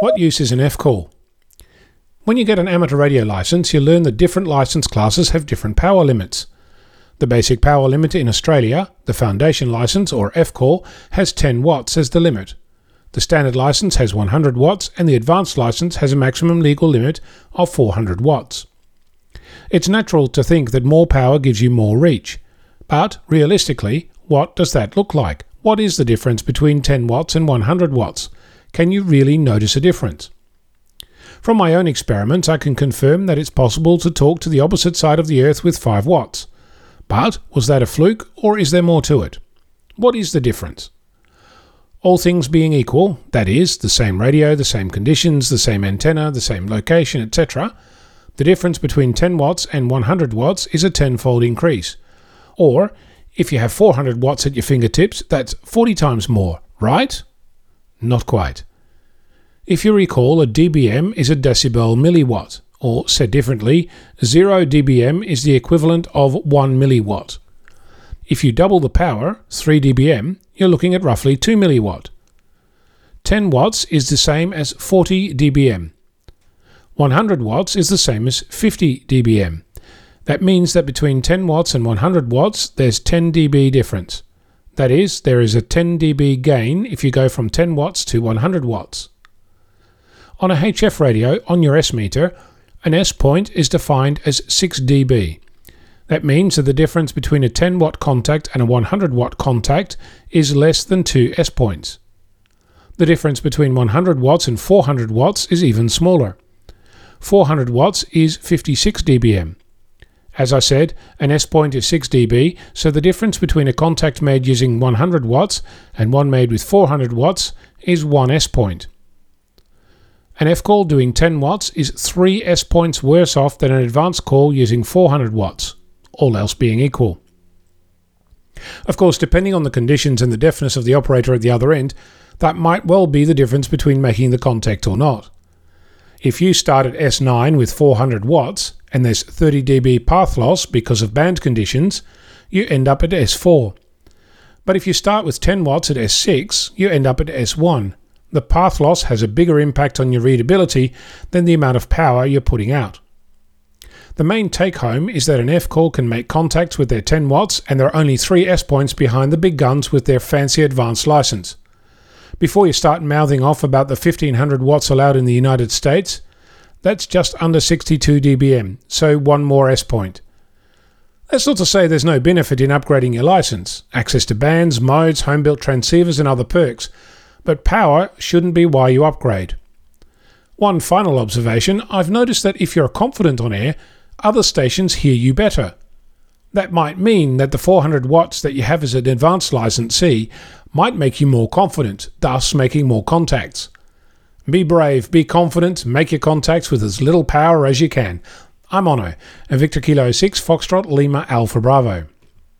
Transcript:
What use is an F-call? When you get an amateur radio license, you learn that different license classes have different power limits. The basic power limit in Australia, the foundation license or F-call, has 10 watts as the limit. The standard license has 100 watts and the advanced license has a maximum legal limit of 400 watts. It's natural to think that more power gives you more reach. But realistically, what does that look like? What is the difference between 10 watts and 100 watts? Can you really notice a difference? From my own experiments, I can confirm that it's possible to talk to the opposite side of the Earth with 5 watts. But was that a fluke, or is there more to it? What is the difference? All things being equal, that is, the same radio, the same conditions, the same antenna, the same location, etc., the difference between 10 watts and 100 watts is a tenfold increase. Or, if you have 400 watts at your fingertips, that's 40 times more, right? Not quite. If you recall, a dBm is a decibel milliwatt, or said differently, 0 dBm is the equivalent of 1 milliwatt. If you double the power, 3 dBm, you're looking at roughly 2 milliwatt. 10 watts is the same as 40 dBm. 100 watts is the same as 50 dBm. That means that between 10 watts and 100 watts, there's 10 dB difference. That is, there is a 10 dB gain if you go from 10 watts to 100 watts. On a HF radio on your S meter, an S point is defined as 6 dB. That means that the difference between a 10 watt contact and a 100 watt contact is less than 2 S points. The difference between 100 watts and 400 watts is even smaller. 400 watts is 56 dBm. As I said, an S point is 6 dB, so the difference between a contact made using 100 watts and one made with 400 watts is 1 S point. An F call doing 10 watts is 3 S points worse off than an advanced call using 400 watts all else being equal. Of course, depending on the conditions and the deafness of the operator at the other end, that might well be the difference between making the contact or not. If you start at S9 with 400 watts and there's 30 dB path loss because of band conditions, you end up at S4. But if you start with 10 watts at S6, you end up at S1. The path loss has a bigger impact on your readability than the amount of power you're putting out. The main take home is that an F call can make contacts with their 10 watts and there are only 3 S points behind the big guns with their fancy advanced license. Before you start mouthing off about the 1500 watts allowed in the United States, that's just under 62 dBm, so one more S point. That's not to say there's no benefit in upgrading your license, access to bands, modes, home built transceivers, and other perks, but power shouldn't be why you upgrade. One final observation I've noticed that if you're confident on air, other stations hear you better. That might mean that the 400 watts that you have as an advanced licensee might make you more confident, thus making more contacts. Be brave, be confident, make your contacts with as little power as you can. I'm Onno, Victor Kilo 6 Foxtrot Lima Alpha Bravo.